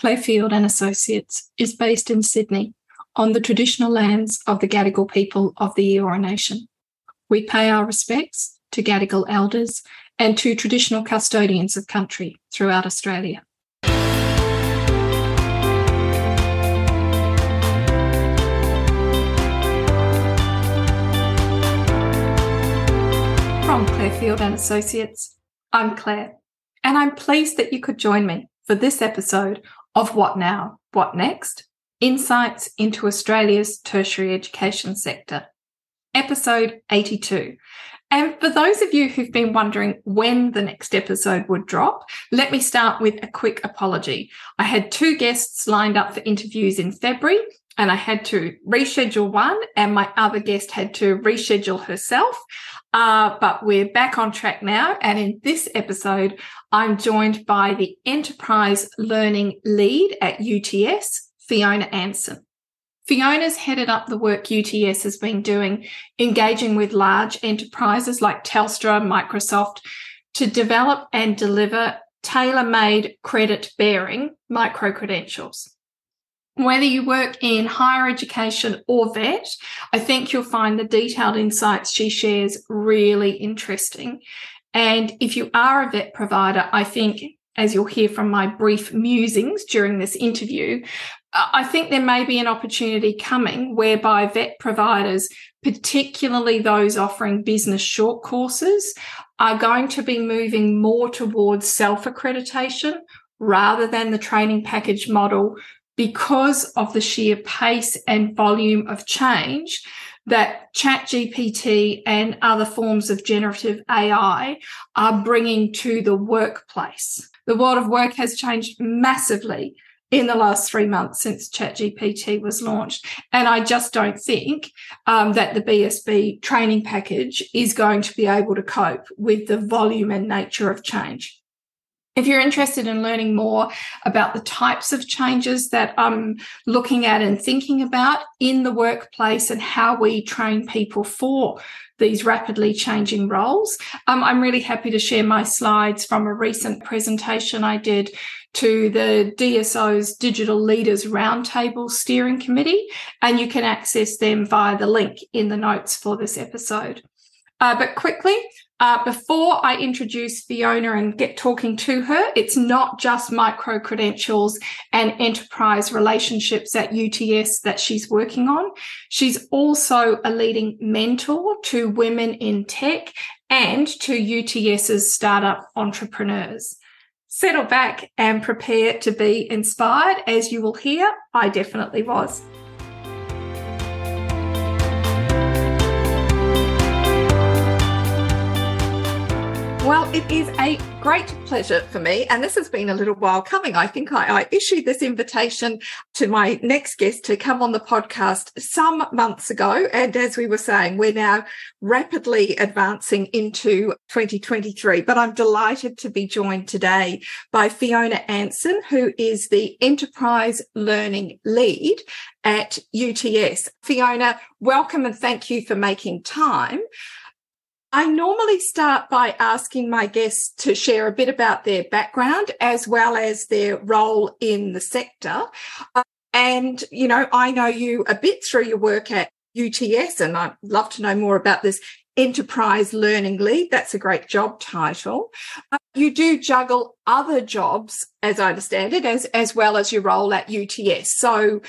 Claire Field and Associates is based in Sydney on the traditional lands of the Gadigal people of the Eora Nation. We pay our respects to Gadigal elders and to traditional custodians of country throughout Australia. From Claire Field and Associates, I'm Claire, and I'm pleased that you could join me for this episode of What Now, What Next? Insights into Australia's tertiary education sector, episode 82. And for those of you who've been wondering when the next episode would drop, let me start with a quick apology. I had two guests lined up for interviews in February and I had to reschedule one, and my other guest had to reschedule herself. Uh, but we're back on track now. And in this episode, I'm joined by the Enterprise Learning Lead at UTS, Fiona Anson. Fiona's headed up the work UTS has been doing, engaging with large enterprises like Telstra, Microsoft, to develop and deliver tailor made credit bearing micro credentials. Whether you work in higher education or vet, I think you'll find the detailed insights she shares really interesting. And if you are a vet provider, I think, as you'll hear from my brief musings during this interview, I think there may be an opportunity coming whereby vet providers, particularly those offering business short courses, are going to be moving more towards self accreditation rather than the training package model because of the sheer pace and volume of change that ChatGPT and other forms of generative AI are bringing to the workplace. The world of work has changed massively in the last three months since ChatGPT was launched. And I just don't think um, that the BSB training package is going to be able to cope with the volume and nature of change. If you're interested in learning more about the types of changes that I'm looking at and thinking about in the workplace and how we train people for these rapidly changing roles, um, I'm really happy to share my slides from a recent presentation I did to the DSO's Digital Leaders Roundtable Steering Committee, and you can access them via the link in the notes for this episode. Uh, but quickly, uh, before I introduce Fiona and get talking to her, it's not just micro credentials and enterprise relationships at UTS that she's working on. She's also a leading mentor to women in tech and to UTS's startup entrepreneurs. Settle back and prepare to be inspired. As you will hear, I definitely was. Well, it is a great pleasure for me. And this has been a little while coming. I think I, I, issued this invitation to my next guest to come on the podcast some months ago. And as we were saying, we're now rapidly advancing into 2023. But I'm delighted to be joined today by Fiona Anson, who is the Enterprise Learning Lead at UTS. Fiona, welcome and thank you for making time. I normally start by asking my guests to share a bit about their background as well as their role in the sector. Uh, and, you know, I know you a bit through your work at UTS, and I'd love to know more about this enterprise learning lead. That's a great job title. Uh, you do juggle other jobs, as I understand it, as, as well as your role at UTS. So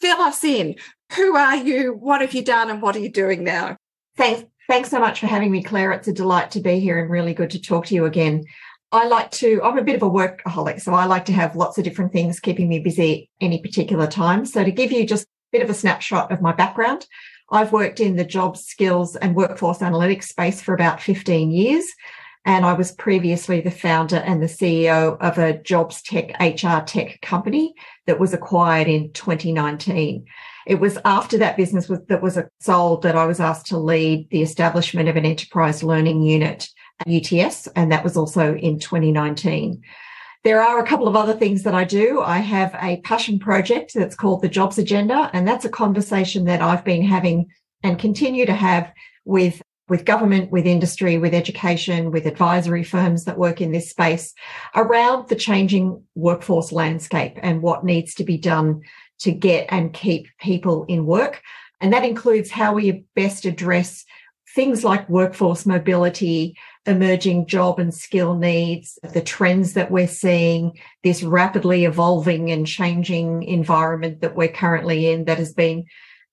fill us in. Who are you? What have you done? And what are you doing now? Thanks. Thanks so much for having me, Claire. It's a delight to be here and really good to talk to you again. I like to, I'm a bit of a workaholic, so I like to have lots of different things keeping me busy any particular time. So to give you just a bit of a snapshot of my background, I've worked in the jobs, skills and workforce analytics space for about 15 years. And I was previously the founder and the CEO of a jobs tech HR tech company that was acquired in 2019. It was after that business was, that was sold that I was asked to lead the establishment of an enterprise learning unit at UTS. And that was also in 2019. There are a couple of other things that I do. I have a passion project that's called the Jobs Agenda, and that's a conversation that I've been having and continue to have with with government, with industry, with education, with advisory firms that work in this space around the changing workforce landscape and what needs to be done to get and keep people in work. And that includes how we best address things like workforce mobility, emerging job and skill needs, the trends that we're seeing, this rapidly evolving and changing environment that we're currently in that has been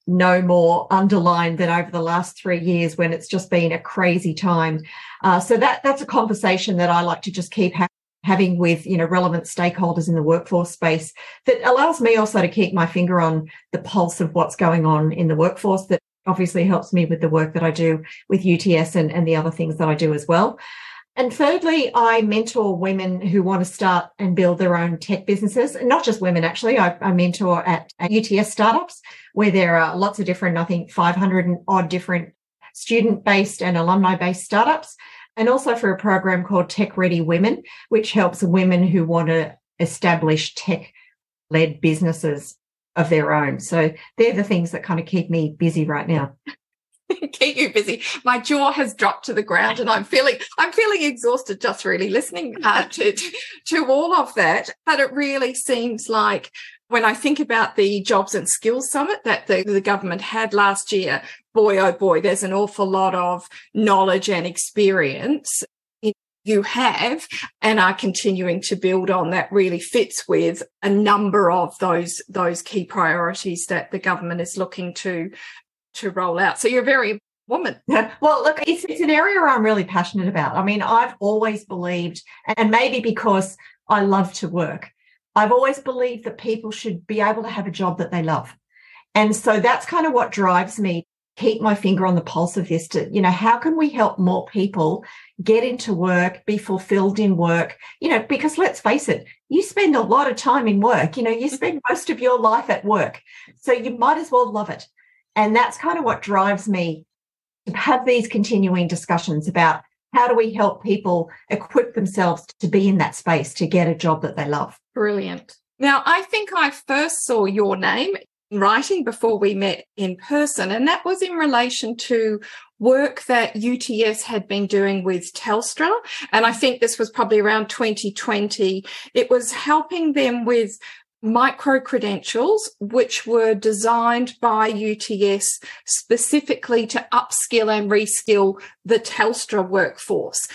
no more underlined than over the last three years when it's just been a crazy time. Uh, so that that's a conversation that I like to just keep ha- having with you know relevant stakeholders in the workforce space that allows me also to keep my finger on the pulse of what's going on in the workforce that obviously helps me with the work that I do with UTS and, and the other things that I do as well. And thirdly, I mentor women who want to start and build their own tech businesses. And not just women, actually. I, I mentor at, at, UTS startups where there are lots of different, I think 500 and odd different student based and alumni based startups. And also for a program called Tech Ready Women, which helps women who want to establish tech led businesses of their own. So they're the things that kind of keep me busy right now. keep you busy. My jaw has dropped to the ground, and I'm feeling I'm feeling exhausted just really listening uh, to to all of that. But it really seems like when I think about the jobs and skills summit that the, the government had last year, boy oh boy, there's an awful lot of knowledge and experience you have and are continuing to build on that really fits with a number of those those key priorities that the government is looking to to roll out. So you're very woman. Well, look, it's, it's an area I'm really passionate about. I mean, I've always believed, and maybe because I love to work, I've always believed that people should be able to have a job that they love. And so that's kind of what drives me keep my finger on the pulse of this to, you know, how can we help more people get into work, be fulfilled in work? You know, because let's face it, you spend a lot of time in work. You know, you mm-hmm. spend most of your life at work. So you might as well love it. And that's kind of what drives me to have these continuing discussions about how do we help people equip themselves to be in that space to get a job that they love. Brilliant. Now, I think I first saw your name in writing before we met in person, and that was in relation to work that UTS had been doing with Telstra. And I think this was probably around 2020. It was helping them with micro credentials, which were designed by UTS specifically to upskill and reskill the Telstra workforce.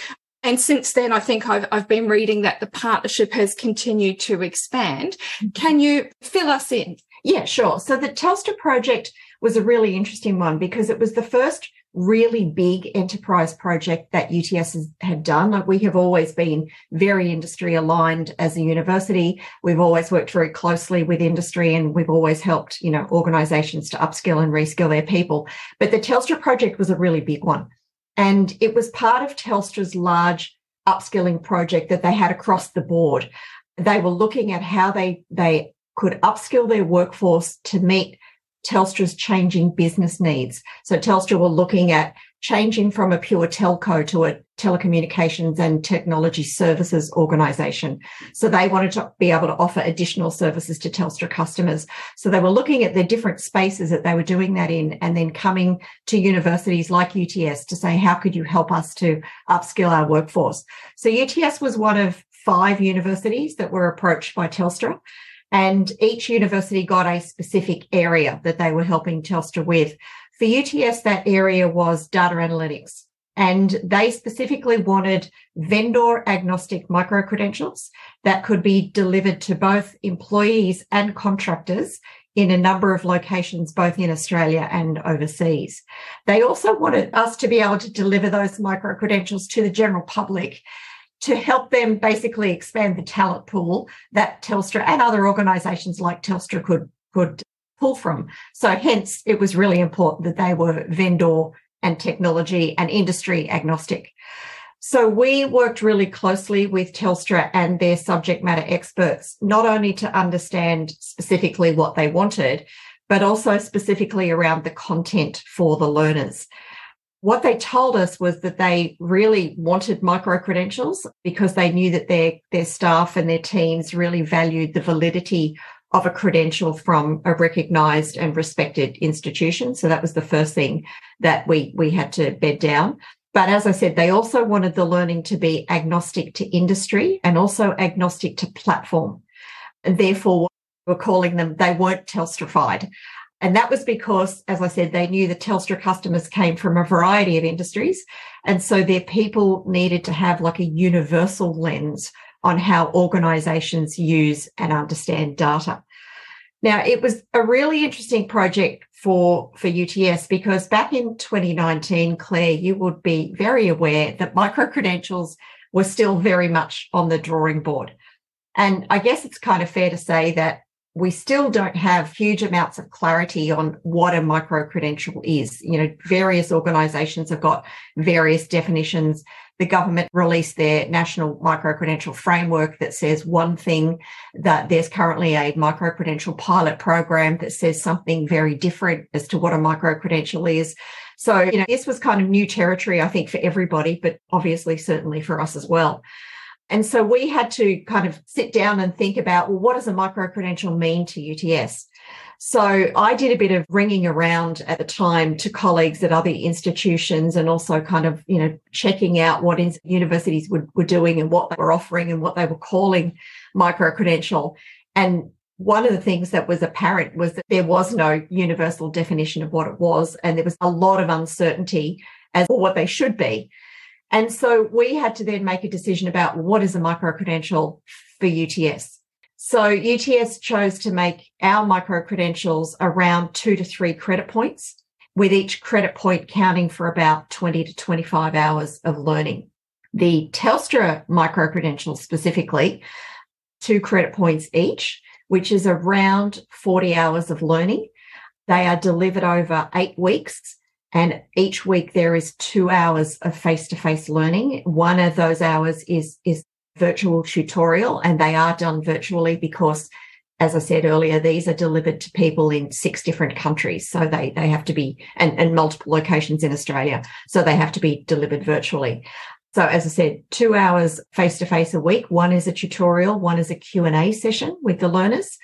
And since then, I think I've, I've been reading that the partnership has continued to expand. Mm-hmm. Can you fill us in? Yeah, sure. So the Telstra project was a really interesting one because it was the first really big enterprise project that UTS has, had done. Like we have always been very industry aligned as a university. We've always worked very closely with industry and we've always helped, you know, organizations to upskill and reskill their people. But the Telstra project was a really big one. And it was part of Telstra's large upskilling project that they had across the board. They were looking at how they, they could upskill their workforce to meet Telstra's changing business needs. So Telstra were looking at changing from a pure telco to a telecommunications and technology services organization. So they wanted to be able to offer additional services to Telstra customers. So they were looking at the different spaces that they were doing that in and then coming to universities like UTS to say, how could you help us to upskill our workforce? So UTS was one of five universities that were approached by Telstra. And each university got a specific area that they were helping Telstra with. For UTS, that area was data analytics. And they specifically wanted vendor agnostic micro credentials that could be delivered to both employees and contractors in a number of locations, both in Australia and overseas. They also wanted us to be able to deliver those micro credentials to the general public to help them basically expand the talent pool that Telstra and other organizations like Telstra could, could pull from. So hence it was really important that they were vendor and technology and industry agnostic. So we worked really closely with Telstra and their subject matter experts, not only to understand specifically what they wanted, but also specifically around the content for the learners what they told us was that they really wanted micro credentials because they knew that their their staff and their teams really valued the validity of a credential from a recognized and respected institution. So that was the first thing that we, we had to bed down. But as I said, they also wanted the learning to be agnostic to industry and also agnostic to platform. And therefore, we're calling them, they weren't Telstrafied. And that was because, as I said, they knew the Telstra customers came from a variety of industries. And so their people needed to have like a universal lens on how organizations use and understand data. Now, it was a really interesting project for, for UTS because back in 2019, Claire, you would be very aware that micro credentials were still very much on the drawing board. And I guess it's kind of fair to say that we still don't have huge amounts of clarity on what a micro credential is. You know, various organizations have got various definitions. The government released their national micro credential framework that says one thing that there's currently a micro credential pilot program that says something very different as to what a micro credential is. So, you know, this was kind of new territory, I think, for everybody, but obviously certainly for us as well. And so we had to kind of sit down and think about, well, what does a micro credential mean to UTS? So I did a bit of ringing around at the time to colleagues at other institutions and also kind of, you know, checking out what universities were, were doing and what they were offering and what they were calling micro credential. And one of the things that was apparent was that there was no universal definition of what it was. And there was a lot of uncertainty as to what they should be. And so we had to then make a decision about what is a micro credential for UTS. So UTS chose to make our micro credentials around two to three credit points, with each credit point counting for about 20 to 25 hours of learning. The Telstra micro credentials specifically, two credit points each, which is around 40 hours of learning. They are delivered over eight weeks and each week there is two hours of face to face learning. One of those hours is, is virtual tutorial and they are done virtually because as I said earlier, these are delivered to people in six different countries. So they, they have to be, and, and multiple locations in Australia. So they have to be delivered virtually. So as I said, two hours face to face a week. One is a tutorial. One is a Q&A session with the learners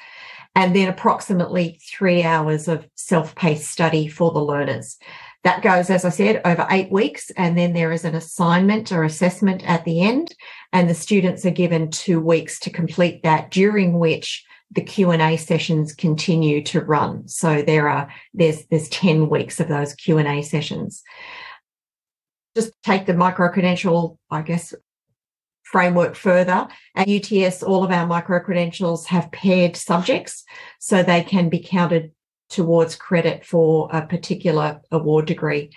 and then approximately three hours of self-paced study for the learners. That goes, as I said, over eight weeks. And then there is an assignment or assessment at the end. And the students are given two weeks to complete that, during which the Q&A sessions continue to run. So there are, there's, there's 10 weeks of those Q&A sessions. Just take the micro credential, I guess, framework further. At UTS, all of our micro credentials have paired subjects, so they can be counted towards credit for a particular award degree.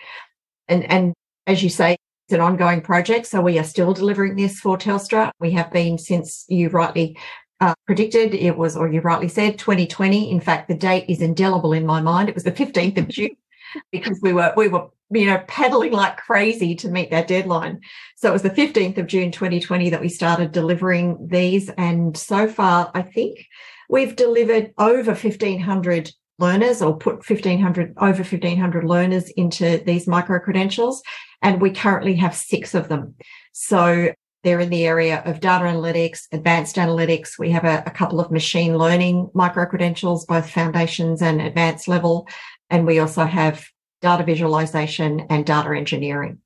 And, and as you say, it's an ongoing project. So we are still delivering this for Telstra. We have been since you rightly uh, predicted it was, or you rightly said, 2020. In fact, the date is indelible in my mind. It was the 15th of June because we were, we were, you know, pedaling like crazy to meet that deadline. So it was the 15th of June, 2020 that we started delivering these. And so far, I think we've delivered over 1500 learners or put 1500 over 1500 learners into these micro credentials and we currently have six of them. So they're in the area of data analytics advanced analytics. We have a, a couple of machine learning micro credentials both foundations and advanced level and we also have data visualization and data engineering.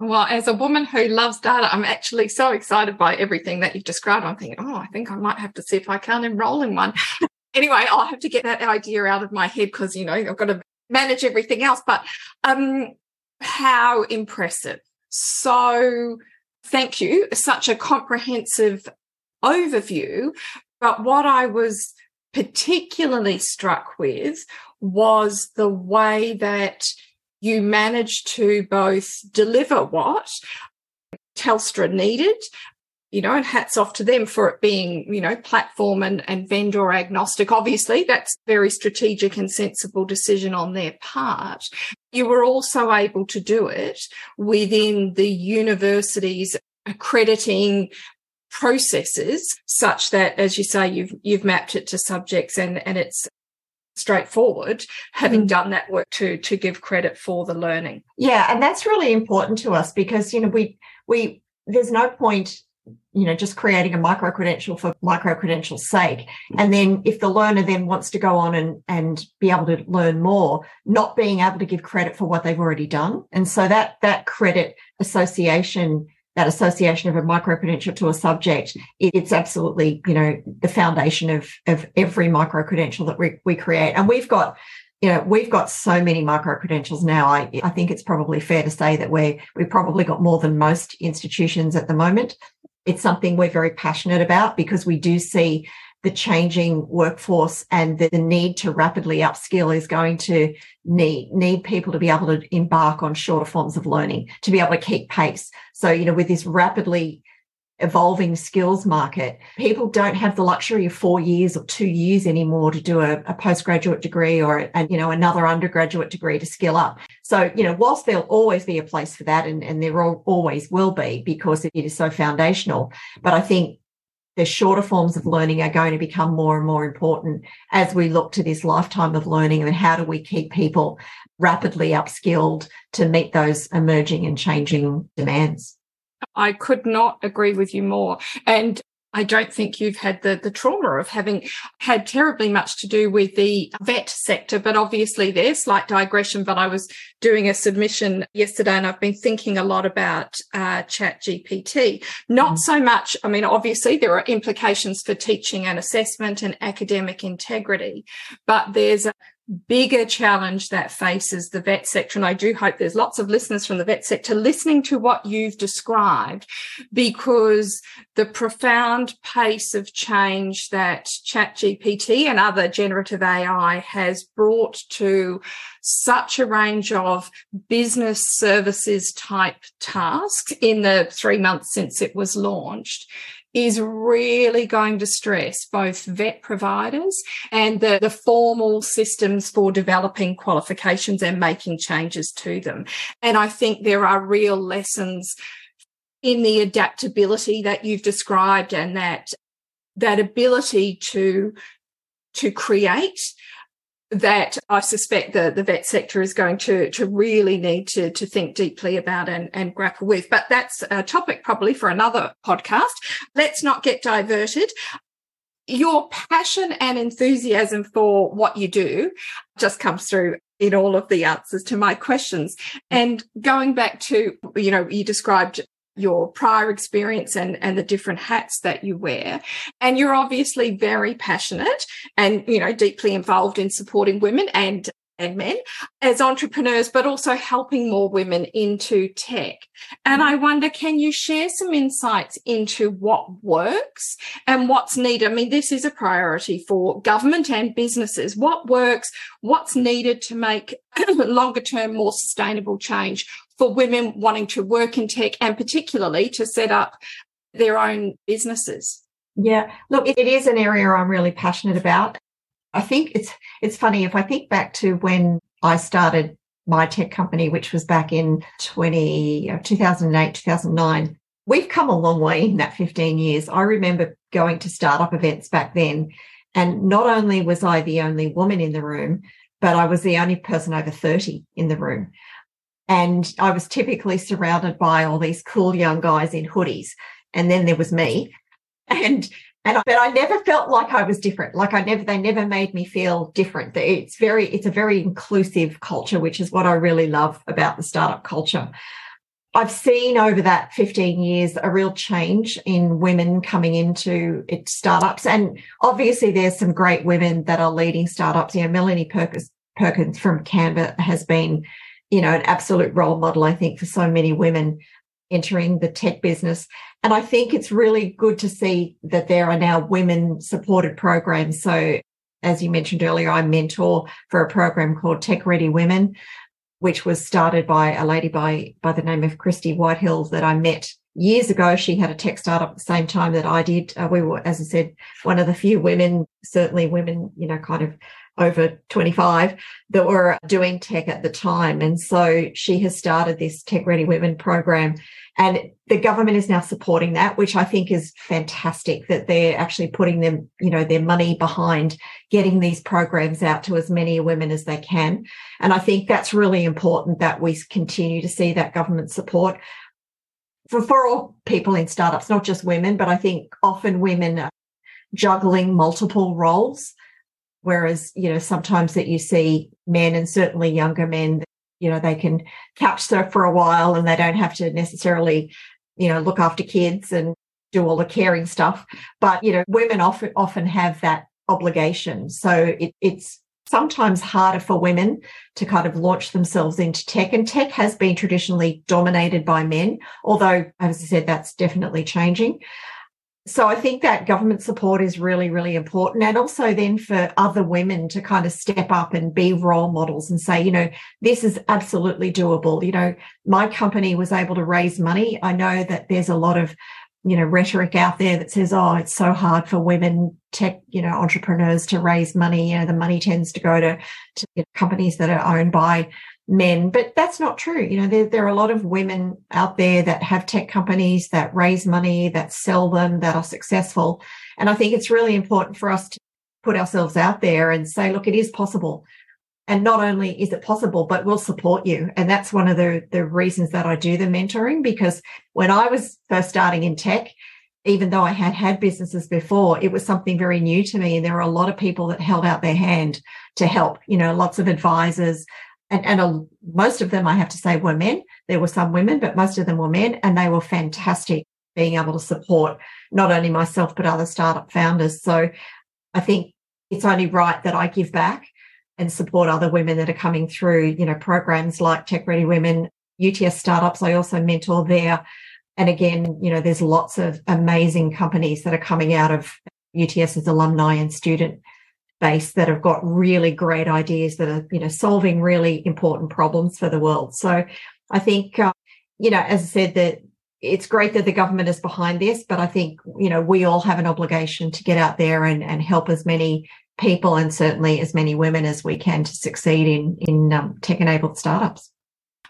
Well, as a woman who loves data, I'm actually so excited by everything that you've described. I'm thinking, oh, I think I might have to see if I can enroll in one anyway, I'll have to get that idea out of my head because, you know, I've got to manage everything else. But um, how impressive. So thank you. Such a comprehensive overview. But what I was particularly struck with was the way that you managed to both deliver what Telstra needed, you know, and hats off to them for it being, you know, platform and, and vendor agnostic. Obviously, that's very strategic and sensible decision on their part. You were also able to do it within the university's accrediting processes such that, as you say, you've, you've mapped it to subjects and, and it's straightforward having mm. done that work to to give credit for the learning yeah and that's really important to us because you know we we there's no point you know, just creating a micro credential for micro credential's sake. And then if the learner then wants to go on and, and be able to learn more, not being able to give credit for what they've already done. And so that, that credit association that association of a micro credential to a subject, it's absolutely, you know, the foundation of, of every micro credential that we, we create. And we've got, you know, we've got so many micro credentials now. I, I think it's probably fair to say that we're, we've probably got more than most institutions at the moment. It's something we're very passionate about because we do see the changing workforce and the, the, need to rapidly upskill is going to need need people to be able to embark on shorter forms of learning to be able to keep pace. So you know with this rapidly evolving skills market people don't have the luxury of four years or two years anymore to do a, a postgraduate degree or a, you know another undergraduate degree to skill up so you know whilst there'll always be a place for that and, and there always will be because it is so foundational but i think the shorter forms of learning are going to become more and more important as we look to this lifetime of learning and how do we keep people rapidly upskilled to meet those emerging and changing demands. I could not agree with you more. And I don't think you've had the, the trauma of having had terribly much to do with the vet sector, but obviously there's slight digression. But I was doing a submission yesterday and I've been thinking a lot about uh, chat GPT. Not mm. so much, I mean, obviously there are implications for teaching and assessment and academic integrity, but there's a bigger challenge that faces the vet sector. And I do hope there's lots of listeners from the vet sector listening to what you've described because the profound pace of change that ChatGPT and other generative AI has brought to such a range of business services type tasks in the three months since it was launched is really going to stress both vet providers and the, the formal systems for developing qualifications and making changes to them. And I think there are real lessons in the adaptability that you've described and that that ability to to create that I suspect the, the vet sector is going to, to really need to, to think deeply about and, and grapple with. But that's a topic probably for another podcast. Let's not get diverted. Your passion and enthusiasm for what you do just comes through in all of the answers to my questions. And going back to, you know, you described your prior experience and, and the different hats that you wear. And you're obviously very passionate and, you know, deeply involved in supporting women and and men as entrepreneurs, but also helping more women into tech. And I wonder, can you share some insights into what works and what's needed? I mean, this is a priority for government and businesses. What works? What's needed to make longer term, more sustainable change? For women wanting to work in tech and particularly to set up their own businesses? Yeah, look, it is an area I'm really passionate about. I think it's it's funny if I think back to when I started my tech company, which was back in 20, uh, 2008, 2009. We've come a long way in that 15 years. I remember going to startup events back then. And not only was I the only woman in the room, but I was the only person over 30 in the room. And I was typically surrounded by all these cool young guys in hoodies. And then there was me. And and I, but I never felt like I was different. Like I never, they never made me feel different. It's very, it's a very inclusive culture, which is what I really love about the startup culture. I've seen over that 15 years a real change in women coming into it, startups. And obviously there's some great women that are leading startups. You know, Melanie Perkins, Perkins from Canva has been you know, an absolute role model, I think, for so many women entering the tech business. And I think it's really good to see that there are now women supported programs. So as you mentioned earlier, I mentor for a program called Tech Ready Women, which was started by a lady by, by the name of Christy Whitehill that I met years ago. She had a tech startup at the same time that I did. Uh, we were, as I said, one of the few women, certainly women, you know, kind of over 25 that were doing tech at the time. And so she has started this Tech Ready Women program. And the government is now supporting that, which I think is fantastic that they're actually putting them, you know, their money behind getting these programs out to as many women as they can. And I think that's really important that we continue to see that government support for, for all people in startups, not just women, but I think often women are juggling multiple roles. Whereas, you know, sometimes that you see men and certainly younger men, you know, they can couch surf for a while and they don't have to necessarily, you know, look after kids and do all the caring stuff. But, you know, women often, often have that obligation. So it, it's sometimes harder for women to kind of launch themselves into tech. And tech has been traditionally dominated by men, although, as I said, that's definitely changing. So I think that government support is really, really important. And also then for other women to kind of step up and be role models and say, you know, this is absolutely doable. You know, my company was able to raise money. I know that there's a lot of you know, rhetoric out there that says, oh, it's so hard for women tech, you know, entrepreneurs to raise money. You know, the money tends to go to, to you know, companies that are owned by men, but that's not true. You know, there, there are a lot of women out there that have tech companies that raise money, that sell them, that are successful. And I think it's really important for us to put ourselves out there and say, look, it is possible. And not only is it possible, but we'll support you. And that's one of the, the reasons that I do the mentoring, because when I was first starting in tech, even though I had had businesses before, it was something very new to me. And there were a lot of people that held out their hand to help, you know, lots of advisors. And, and a, most of them, I have to say, were men. There were some women, but most of them were men, and they were fantastic being able to support not only myself, but other startup founders. So I think it's only right that I give back and support other women that are coming through, you know, programs like Tech Ready Women, UTS startups. I also mentor there. And again, you know, there's lots of amazing companies that are coming out of UTS's alumni and student base that have got really great ideas that are, you know, solving really important problems for the world. So I think, uh, you know, as I said, that it's great that the government is behind this, but I think, you know, we all have an obligation to get out there and, and help as many people and certainly as many women as we can to succeed in in um, tech enabled startups.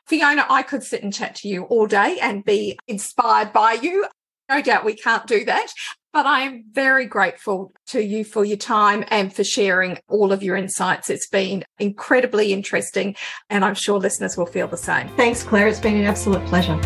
Fiona, I could sit and chat to you all day and be inspired by you. No doubt we can't do that, but I am very grateful to you for your time and for sharing all of your insights. It's been incredibly interesting, and I'm sure listeners will feel the same. Thanks, Claire. It's been an absolute pleasure.